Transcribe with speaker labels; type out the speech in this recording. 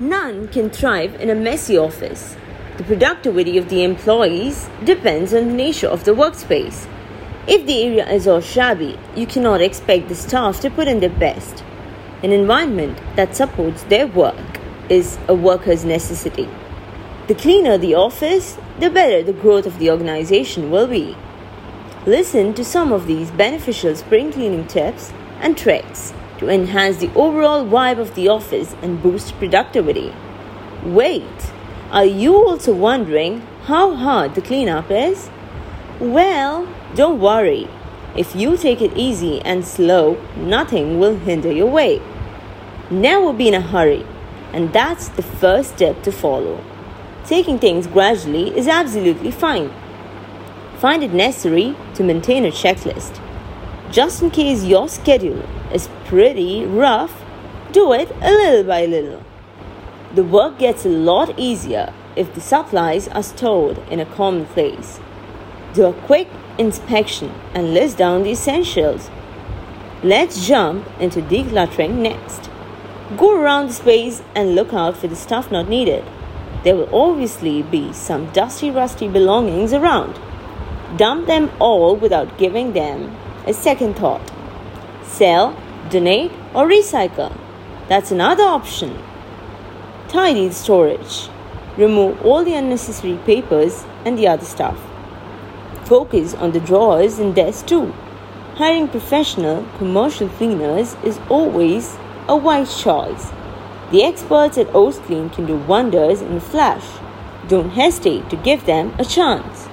Speaker 1: None can thrive in a messy office. The productivity of the employees depends on the nature of the workspace. If the area is all shabby, you cannot expect the staff to put in their best. An environment that supports their work is a worker's necessity. The cleaner the office, the better the growth of the organization will be. Listen to some of these beneficial spring cleaning tips and tricks to enhance the overall vibe of the office and boost productivity. Wait, are you also wondering how hard the cleanup is? Well, don't worry. If you take it easy and slow, nothing will hinder your way. Never be in a hurry, and that's the first step to follow. Taking things gradually is absolutely fine. Find it necessary to maintain a checklist. Just in case your schedule is pretty rough, do it a little by little. The work gets a lot easier if the supplies are stored in a common place. Do a quick inspection and list down the essentials. Let's jump into decluttering next. Go around the space and look out for the stuff not needed there will obviously be some dusty, rusty belongings around. Dump them all without giving them a second thought. Sell, donate, or recycle. That's another option. Tidy the storage. Remove all the unnecessary papers and the other stuff. Focus on the drawers and desks too. Hiring professional commercial cleaners is always a wise choice. The experts at O's Clean can do wonders in a flash. Don't hesitate to give them a chance.